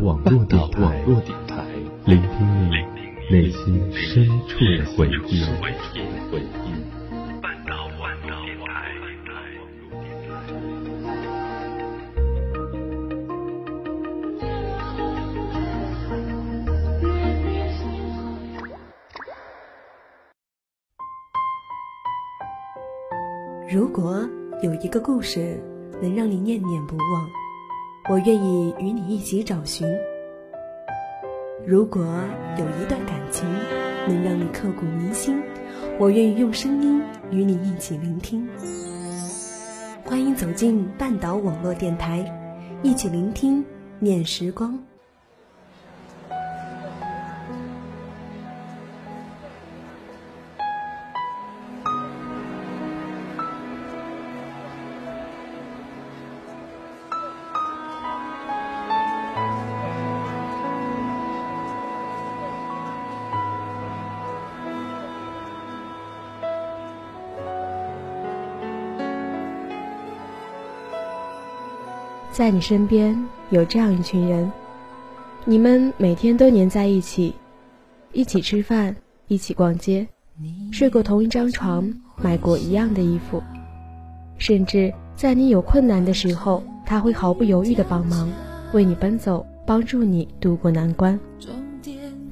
网络电台，聆听你内心深处的回忆。如果有一个故事能让你念念不忘，我愿意与你一起找寻；如果有一段感情能让你刻骨铭心，我愿意用声音与你一起聆听。欢迎走进半岛网络电台，一起聆听念时光。在你身边有这样一群人，你们每天都黏在一起，一起吃饭，一起逛街，睡过同一张床，买过一样的衣服，甚至在你有困难的时候，他会毫不犹豫的帮忙，为你奔走，帮助你度过难关。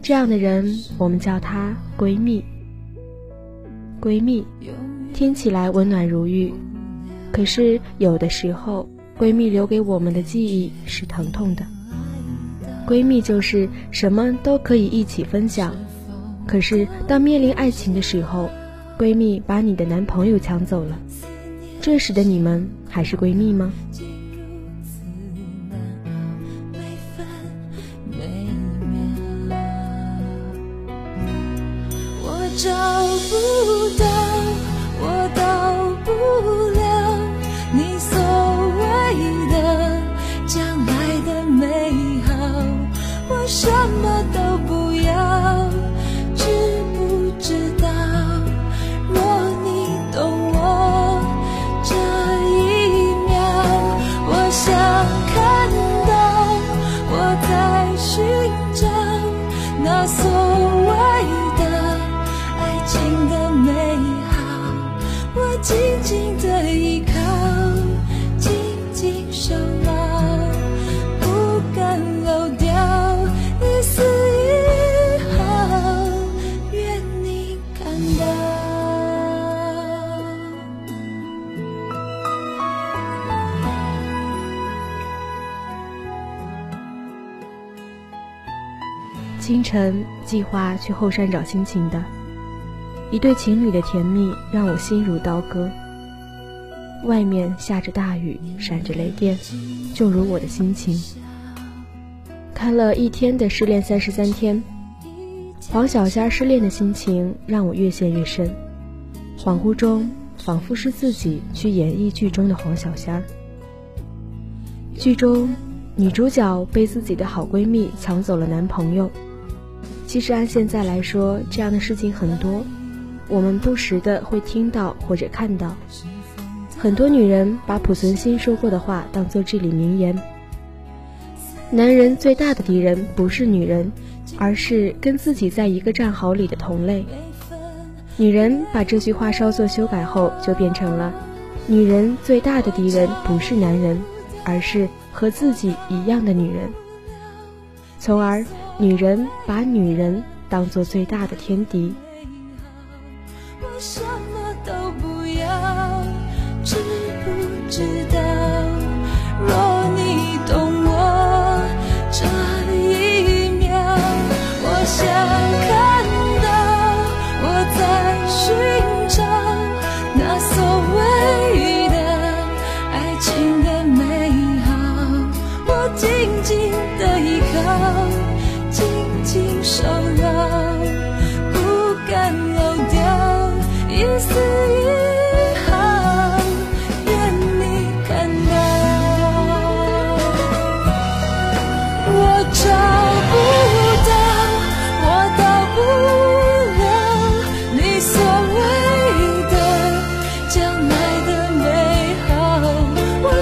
这样的人，我们叫她闺蜜。闺蜜，听起来温暖如玉，可是有的时候。闺蜜留给我们的记忆是疼痛的。闺蜜就是什么都可以一起分享，可是当面临爱情的时候，闺蜜把你的男朋友抢走了，这时的你们还是闺蜜吗？晨计划去后山找心情的一对情侣的甜蜜让我心如刀割。外面下着大雨，闪着雷电，就如我的心情。看了一天的《失恋三十三天》，黄小仙失恋的心情让我越陷越深，恍惚中仿佛是自己去演绎剧中的黄小仙。剧中女主角被自己的好闺蜜抢走了男朋友。其实按现在来说，这样的事情很多，我们不时的会听到或者看到。很多女人把濮存昕说过的话当做至理名言：男人最大的敌人不是女人，而是跟自己在一个战壕里的同类。女人把这句话稍作修改后，就变成了：女人最大的敌人不是男人，而是和自己一样的女人。从而。女人把女人当做最大的天敌。我什么都不要，知不知道？若你懂我这一秒，我想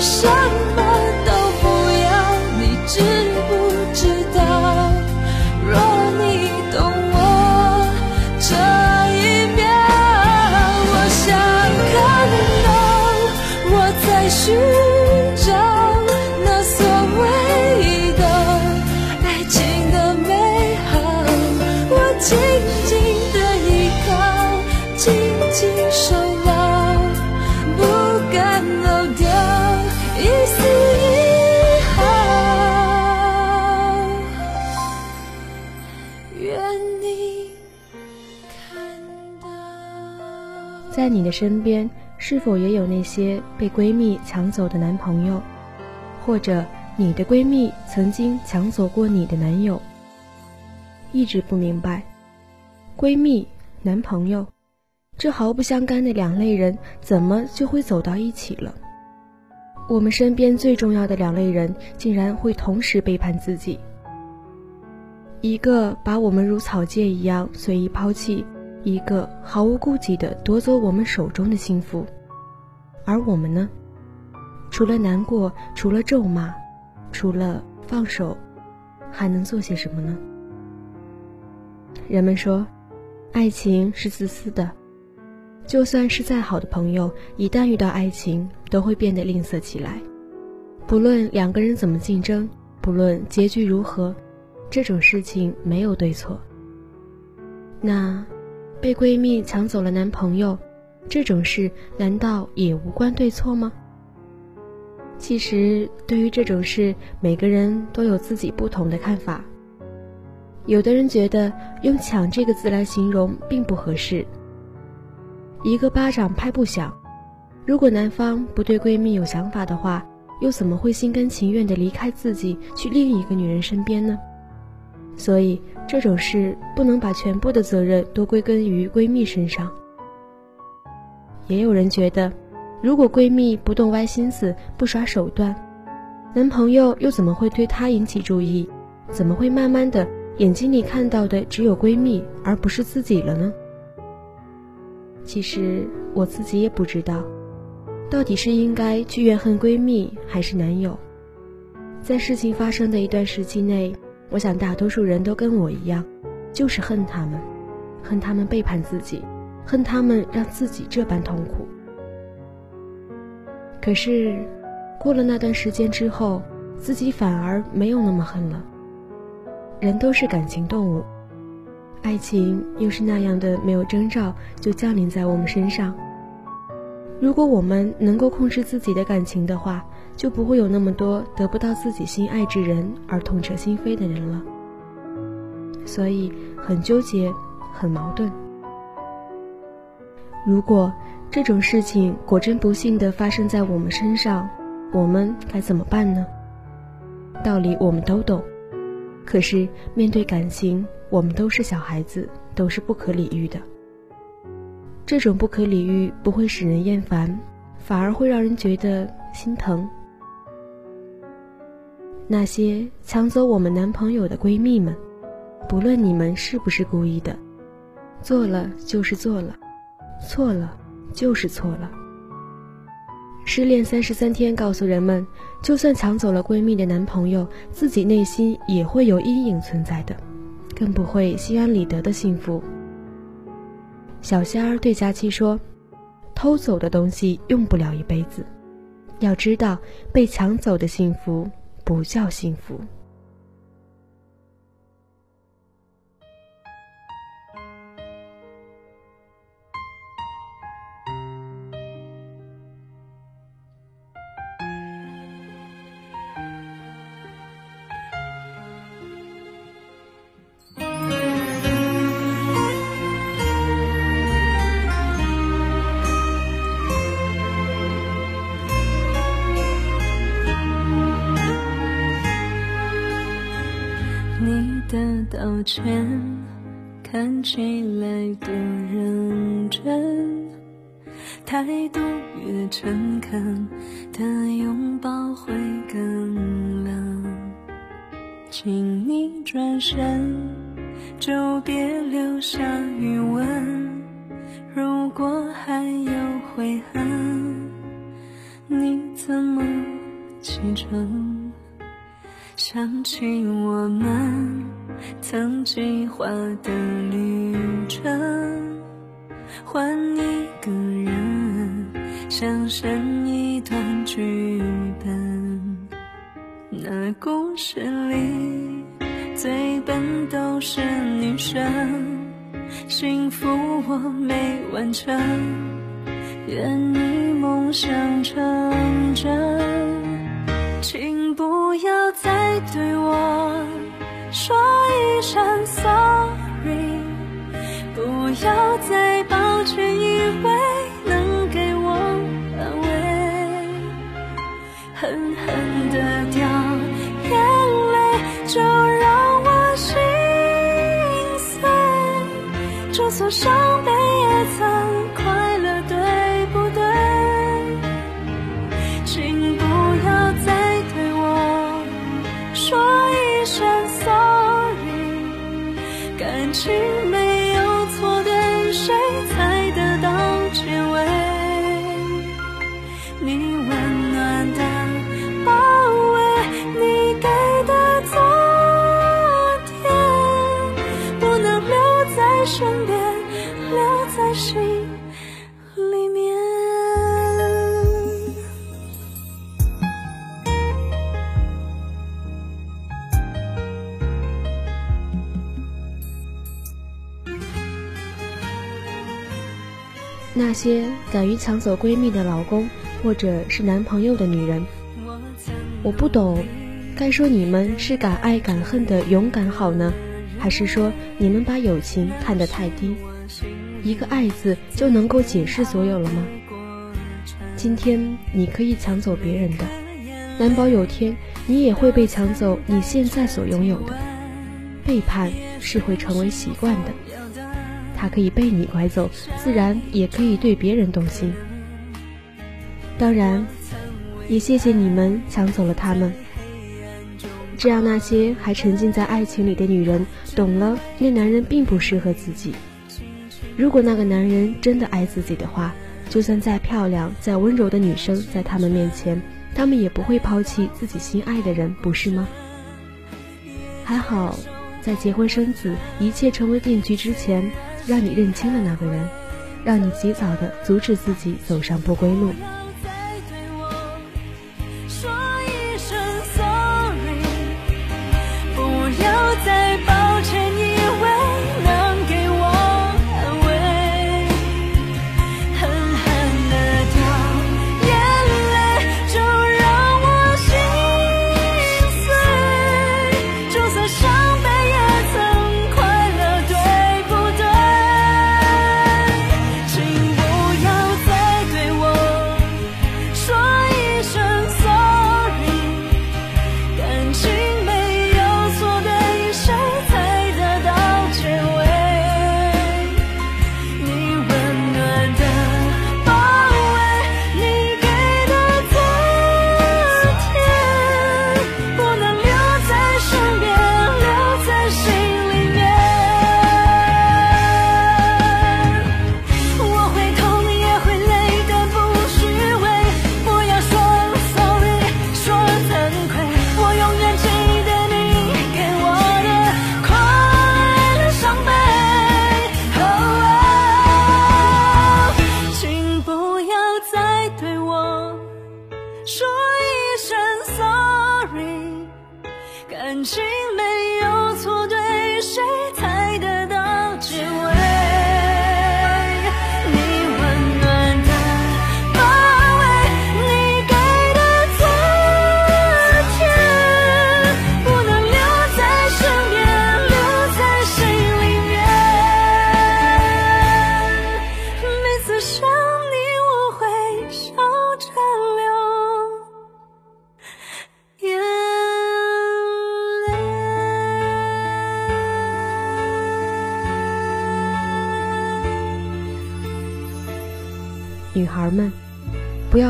好，愿你看到在你的身边是否也有那些被闺蜜抢走的男朋友或者你的闺蜜曾经抢走过你的男友？一直不明白闺蜜男朋友这毫不相干的两类人怎么就会走到一起了？我们身边最重要的两类人竟然会同时背叛自己。一个把我们如草芥一样随意抛弃。一个毫无顾忌地夺走我们手中的幸福，而我们呢？除了难过，除了咒骂，除了放手，还能做些什么呢？人们说，爱情是自私的，就算是再好的朋友，一旦遇到爱情，都会变得吝啬起来。不论两个人怎么竞争，不论结局如何，这种事情没有对错。那？被闺蜜抢走了男朋友，这种事难道也无关对错吗？其实，对于这种事，每个人都有自己不同的看法。有的人觉得用“抢”这个字来形容并不合适。一个巴掌拍不响。如果男方不对闺蜜有想法的话，又怎么会心甘情愿地离开自己去另一个女人身边呢？所以这种事不能把全部的责任都归根于闺蜜身上。也有人觉得，如果闺蜜不动歪心思、不耍手段，男朋友又怎么会对她引起注意？怎么会慢慢的眼睛里看到的只有闺蜜，而不是自己了呢？其实我自己也不知道，到底是应该去怨恨闺蜜还是男友。在事情发生的一段时期内。我想，大多数人都跟我一样，就是恨他们，恨他们背叛自己，恨他们让自己这般痛苦。可是，过了那段时间之后，自己反而没有那么恨了。人都是感情动物，爱情又是那样的没有征兆就降临在我们身上。如果我们能够控制自己的感情的话，就不会有那么多得不到自己心爱之人而痛彻心扉的人了。所以很纠结，很矛盾。如果这种事情果真不幸的发生在我们身上，我们该怎么办呢？道理我们都懂，可是面对感情，我们都是小孩子，都是不可理喻的。这种不可理喻不会使人厌烦，反而会让人觉得心疼。那些抢走我们男朋友的闺蜜们，不论你们是不是故意的，做了就是做了，错了就是错了。失恋三十三天告诉人们，就算抢走了闺蜜的男朋友，自己内心也会有阴影存在的，更不会心安理得的幸福。小仙儿对佳期说：“偷走的东西用不了一辈子，要知道被抢走的幸福。”不叫幸福。道歉看起来多认真，态度越诚恳的拥抱会更冷。请你转身，就别留下余温。如果还有悔恨，你怎么启程？想起我们。曾计划的旅程，换一个人，想生一段剧本。那故事里最笨都是女生，幸福我没完成，愿你梦想成真，请不要再对我。说要再抱歉一回能给我安慰狠狠的掉眼泪就让我心碎。就算伤些敢于抢走闺蜜的老公或者是男朋友的女人，我不懂，该说你们是敢爱敢恨的勇敢好呢，还是说你们把友情看得太低？一个“爱”字就能够解释所有了吗？今天你可以抢走别人的，难保有天你也会被抢走你现在所拥有的。背叛是会成为习惯的。可以被你拐走，自然也可以对别人动心。当然，也谢谢你们抢走了他们，这样那些还沉浸在爱情里的女人懂了，那男人并不适合自己。如果那个男人真的爱自己的话，就算再漂亮、再温柔的女生在他们面前，他们也不会抛弃自己心爱的人，不是吗？还好，在结婚生子、一切成为定局之前。让你认清了那个人，让你及早的阻止自己走上不归路。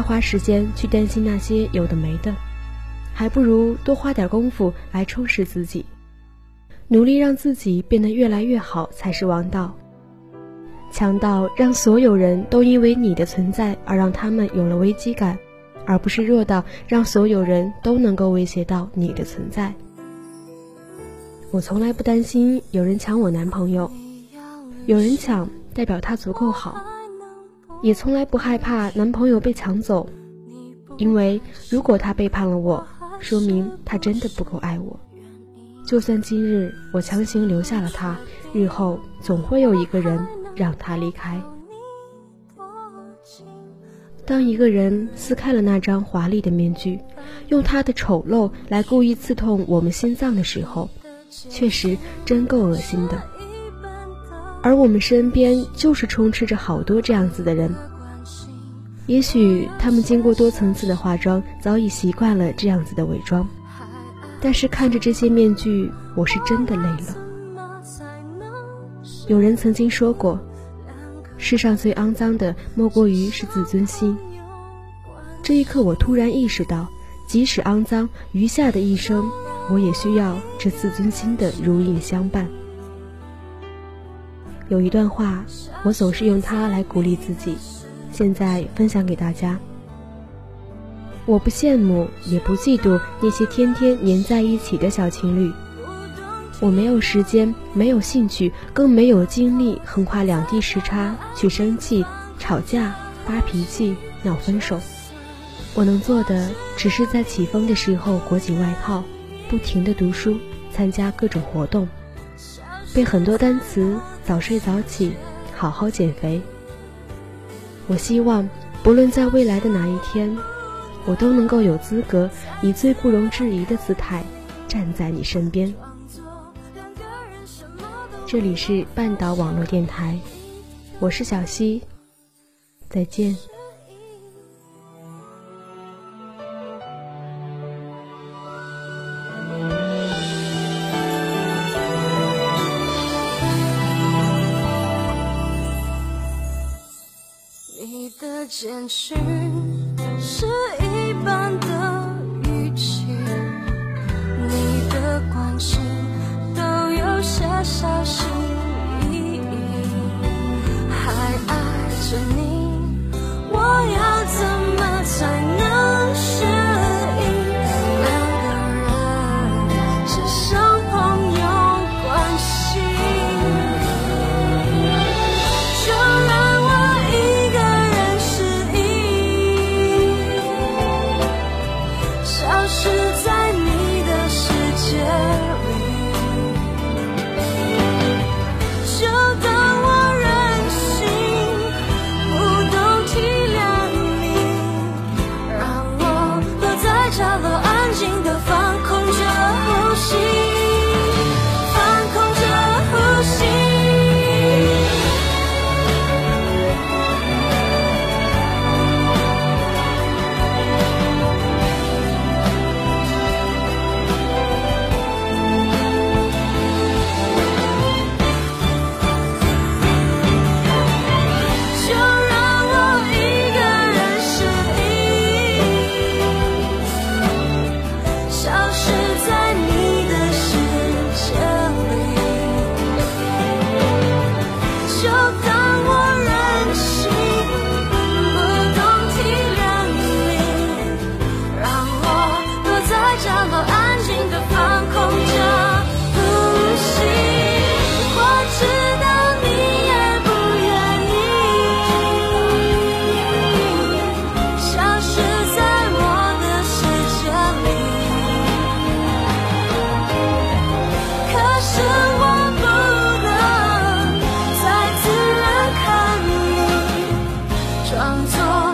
花时间去担心那些有的没的，还不如多花点功夫来充实自己，努力让自己变得越来越好才是王道。强到让所有人都因为你的存在而让他们有了危机感，而不是弱到让所有人都能够威胁到你的存在。我从来不担心有人抢我男朋友，有人抢代表他足够好。也从来不害怕男朋友被抢走，因为如果他背叛了我，说明他真的不够爱我。就算今日我强行留下了他，日后总会有一个人让他离开。当一个人撕开了那张华丽的面具，用他的丑陋来故意刺痛我们心脏的时候，确实真够恶心的。而我们身边就是充斥着好多这样子的人，也许他们经过多层次的化妆，早已习惯了这样子的伪装，但是看着这些面具，我是真的累了。有人曾经说过，世上最肮脏的莫过于是自尊心。这一刻，我突然意识到，即使肮脏，余下的一生，我也需要这自尊心的如影相伴。有一段话，我总是用它来鼓励自己，现在分享给大家。我不羡慕，也不嫉妒那些天天黏在一起的小情侣。我没有时间，没有兴趣，更没有精力横跨两地时差去生气、吵架、发脾气、闹分手。我能做的，只是在起风的时候裹紧外套，不停的读书，参加各种活动，背很多单词，早睡早起，好好减肥。我希望，不论在未来的哪一天，我都能够有资格以最不容置疑的姿态站在你身边。这里是半岛网络电台，我是小溪，再见。是。当作